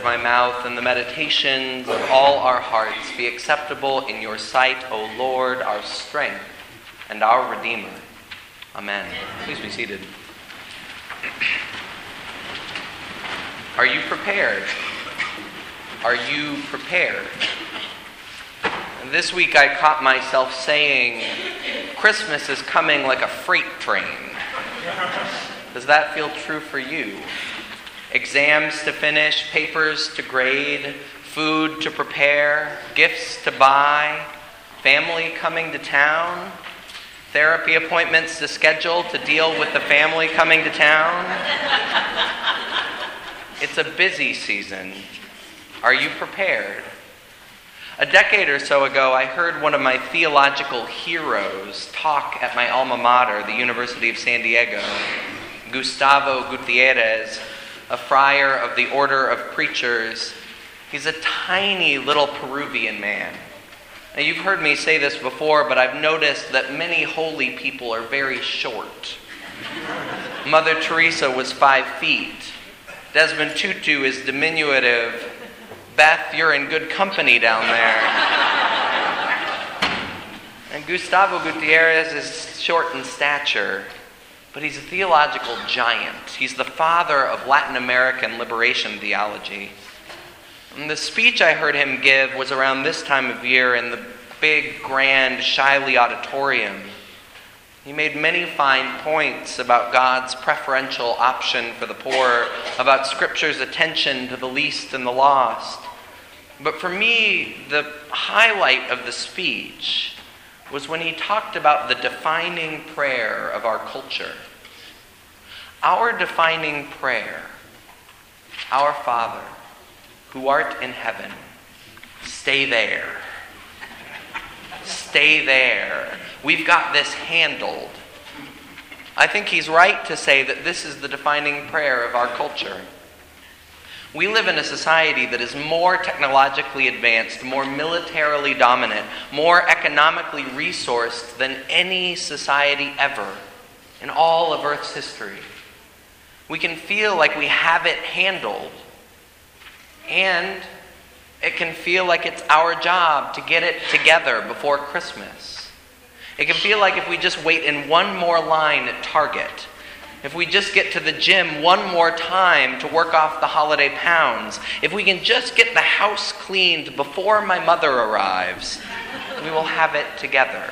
mouth and the meditations of all our hearts be acceptable in your sight, O Lord, our strength and our Redeemer. Amen. Please be seated. Are you prepared? Are you prepared? This week I caught myself saying, Christmas is coming like a freight train. Does that feel true for you? Exams to finish, papers to grade, food to prepare, gifts to buy, family coming to town, therapy appointments to schedule to deal with the family coming to town. It's a busy season. Are you prepared? A decade or so ago, I heard one of my theological heroes talk at my alma mater, the University of San Diego. Gustavo Gutierrez, a friar of the Order of Preachers. He's a tiny little Peruvian man. Now, you've heard me say this before, but I've noticed that many holy people are very short. Mother Teresa was five feet. Desmond Tutu is diminutive. Beth, you're in good company down there. And Gustavo Gutierrez is short in stature. But he's a theological giant. He's the father of Latin American liberation theology. And the speech I heard him give was around this time of year in the big, grand Shiley Auditorium. He made many fine points about God's preferential option for the poor, about Scripture's attention to the least and the lost. But for me, the highlight of the speech was when he talked about the defining prayer of our culture. Our defining prayer, Our Father, who art in heaven, stay there. Stay there. We've got this handled. I think he's right to say that this is the defining prayer of our culture. We live in a society that is more technologically advanced, more militarily dominant, more economically resourced than any society ever in all of Earth's history. We can feel like we have it handled, and it can feel like it's our job to get it together before Christmas. It can feel like if we just wait in one more line at Target, if we just get to the gym one more time to work off the holiday pounds, if we can just get the house cleaned before my mother arrives, we will have it together.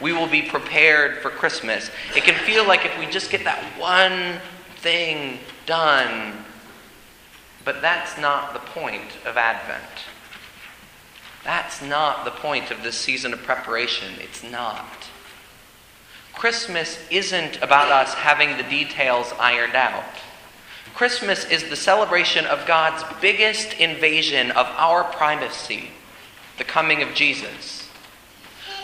We will be prepared for Christmas. It can feel like if we just get that one thing done, but that's not the point of Advent. That's not the point of this season of preparation. It's not. Christmas isn't about us having the details ironed out. Christmas is the celebration of God's biggest invasion of our primacy, the coming of Jesus.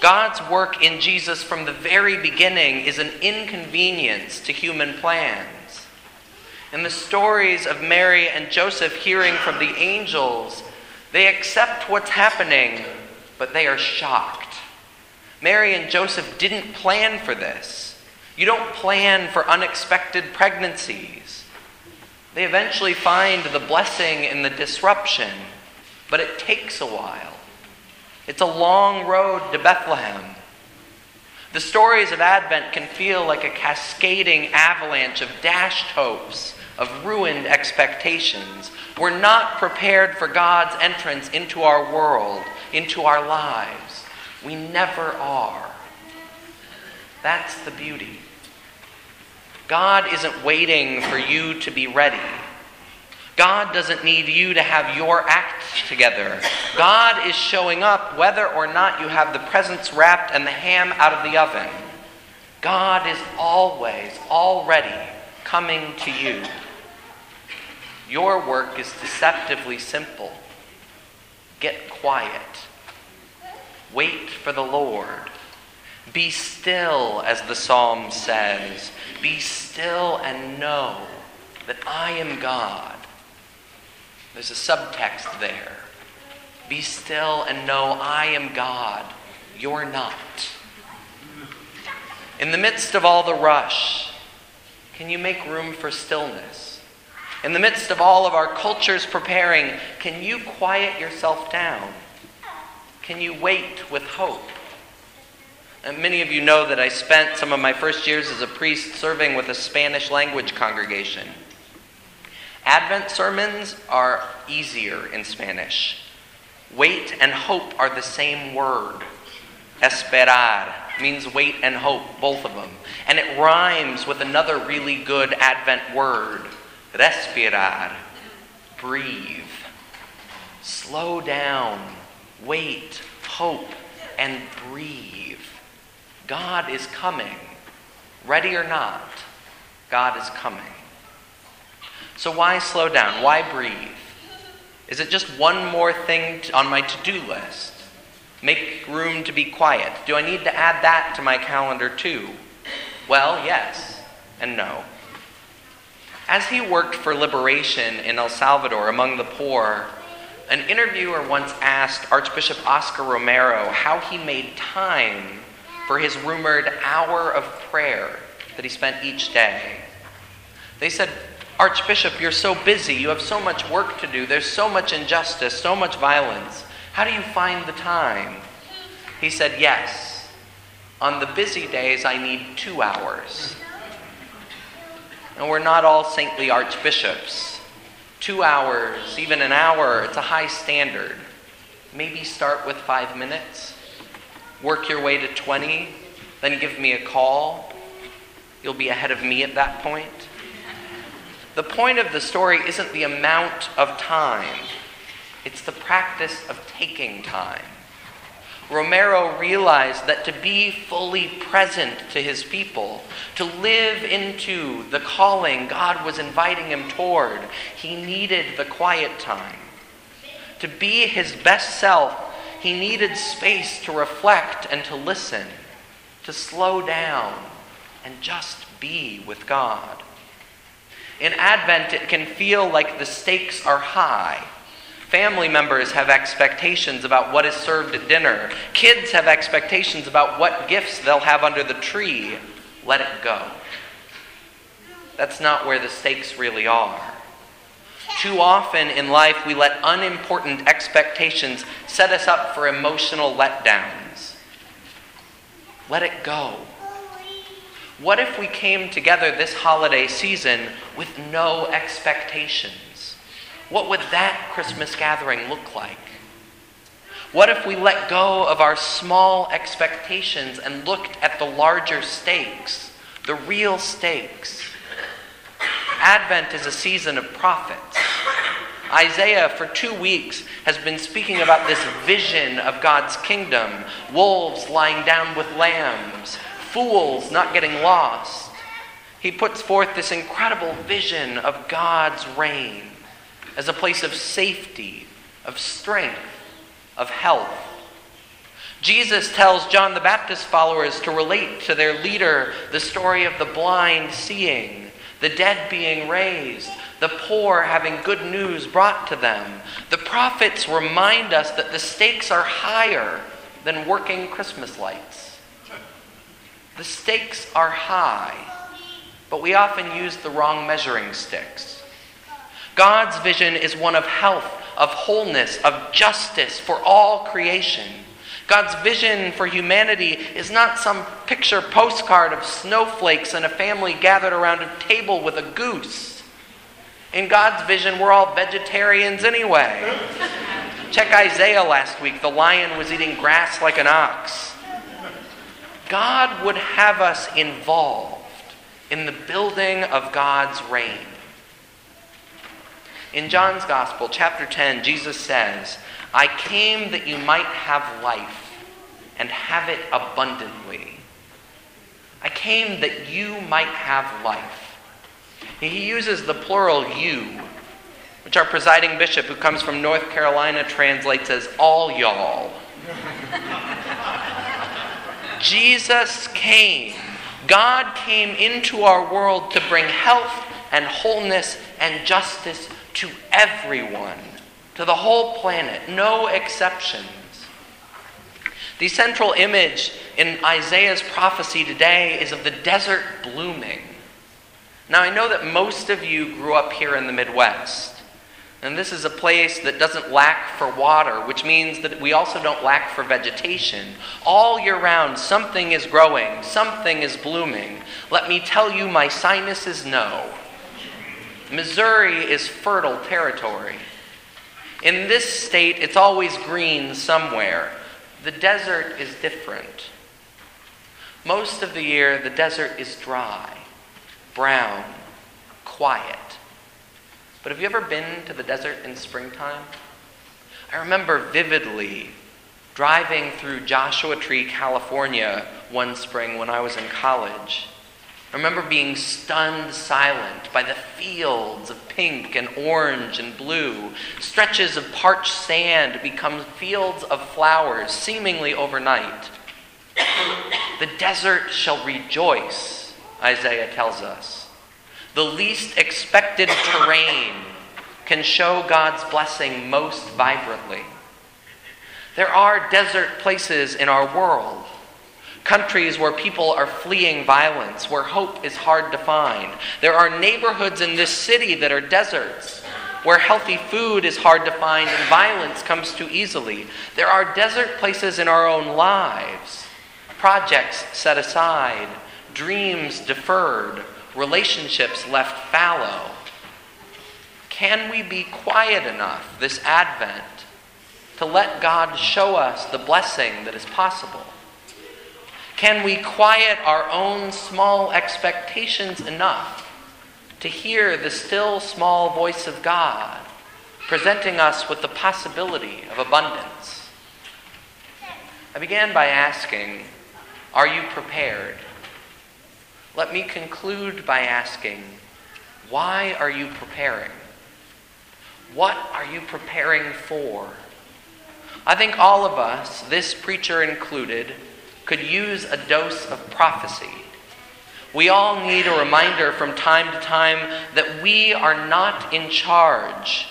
God's work in Jesus from the very beginning is an inconvenience to human plans. In the stories of Mary and Joseph hearing from the angels, they accept what's happening, but they are shocked. Mary and Joseph didn't plan for this. You don't plan for unexpected pregnancies. They eventually find the blessing in the disruption, but it takes a while. It's a long road to Bethlehem. The stories of Advent can feel like a cascading avalanche of dashed hopes, of ruined expectations. We're not prepared for God's entrance into our world, into our lives. We never are. That's the beauty. God isn't waiting for you to be ready. God doesn't need you to have your act together. God is showing up whether or not you have the presents wrapped and the ham out of the oven. God is always, already coming to you. Your work is deceptively simple. Get quiet. Wait for the Lord. Be still, as the psalm says. Be still and know that I am God. There's a subtext there. Be still and know I am God. You're not. In the midst of all the rush, can you make room for stillness? In the midst of all of our cultures preparing, can you quiet yourself down? Can you wait with hope? And many of you know that I spent some of my first years as a priest serving with a Spanish language congregation. Advent sermons are easier in Spanish. Wait and hope are the same word. Esperar means wait and hope, both of them. And it rhymes with another really good Advent word, respirar, breathe. Slow down, wait, hope, and breathe. God is coming. Ready or not, God is coming. So why slow down? Why breathe? Is it just one more thing on my to do list? Make room to be quiet. Do I need to add that to my calendar too? Well, yes and no. As he worked for liberation in El Salvador among the poor, an interviewer once asked Archbishop Oscar Romero how he made time for his rumored hour of prayer that he spent each day. They said, Archbishop, you're so busy. You have so much work to do. There's so much injustice, so much violence. How do you find the time? He said, Yes. On the busy days, I need two hours. And we're not all saintly archbishops. Two hours, even an hour, it's a high standard. Maybe start with five minutes, work your way to 20, then give me a call. You'll be ahead of me at that point. The point of the story isn't the amount of time, it's the practice of taking time. Romero realized that to be fully present to his people, to live into the calling God was inviting him toward, he needed the quiet time. To be his best self, he needed space to reflect and to listen, to slow down and just be with God. In Advent, it can feel like the stakes are high. Family members have expectations about what is served at dinner. Kids have expectations about what gifts they'll have under the tree. Let it go. That's not where the stakes really are. Too often in life, we let unimportant expectations set us up for emotional letdowns. Let it go. What if we came together this holiday season with no expectations? What would that Christmas gathering look like? What if we let go of our small expectations and looked at the larger stakes, the real stakes? Advent is a season of prophets. Isaiah, for two weeks, has been speaking about this vision of God's kingdom wolves lying down with lambs, fools not getting lost. He puts forth this incredible vision of God's reign as a place of safety, of strength, of health. Jesus tells John the Baptist followers to relate to their leader the story of the blind seeing, the dead being raised, the poor having good news brought to them. The prophets remind us that the stakes are higher than working Christmas lights. The stakes are high, but we often use the wrong measuring sticks. God's vision is one of health, of wholeness, of justice for all creation. God's vision for humanity is not some picture postcard of snowflakes and a family gathered around a table with a goose. In God's vision, we're all vegetarians anyway. Check Isaiah last week. The lion was eating grass like an ox. God would have us involved in the building of God's reign. In John's Gospel, chapter 10, Jesus says, I came that you might have life and have it abundantly. I came that you might have life. He uses the plural you, which our presiding bishop, who comes from North Carolina, translates as all y'all. Jesus came. God came into our world to bring health and wholeness and justice to everyone, to the whole planet, no exceptions. The central image in Isaiah's prophecy today is of the desert blooming. Now, I know that most of you grew up here in the Midwest. And this is a place that doesn't lack for water, which means that we also don't lack for vegetation. All year round, something is growing, something is blooming. Let me tell you, my sinuses know. Missouri is fertile territory. In this state, it's always green somewhere. The desert is different. Most of the year, the desert is dry, brown, quiet. But have you ever been to the desert in springtime? I remember vividly driving through Joshua Tree, California one spring when I was in college. I remember being stunned silent by the fields of pink and orange and blue. Stretches of parched sand become fields of flowers seemingly overnight. the desert shall rejoice, Isaiah tells us. The least expected terrain can show God's blessing most vibrantly. There are desert places in our world, countries where people are fleeing violence, where hope is hard to find. There are neighborhoods in this city that are deserts, where healthy food is hard to find and violence comes too easily. There are desert places in our own lives, projects set aside, dreams deferred relationships left fallow. Can we be quiet enough this Advent to let God show us the blessing that is possible? Can we quiet our own small expectations enough to hear the still small voice of God presenting us with the possibility of abundance? I began by asking, Are you prepared? Let me conclude by asking why are you preparing? What are you preparing for? I think all of us, this preacher included, could use a dose of prophecy. We all need a reminder from time to time that we are not in charge.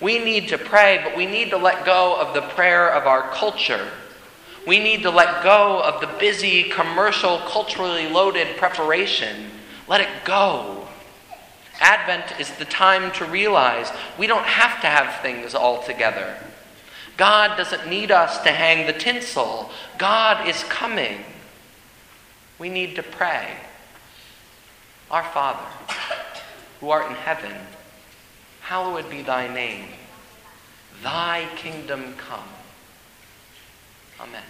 We need to pray, but we need to let go of the prayer of our culture we need to let go of the busy, commercial, culturally loaded preparation. Let it go. Advent is the time to realize we don't have to have things all together. God doesn't need us to hang the tinsel. God is coming. We need to pray. Our Father, who art in heaven, hallowed be thy name. Thy kingdom come. Amen.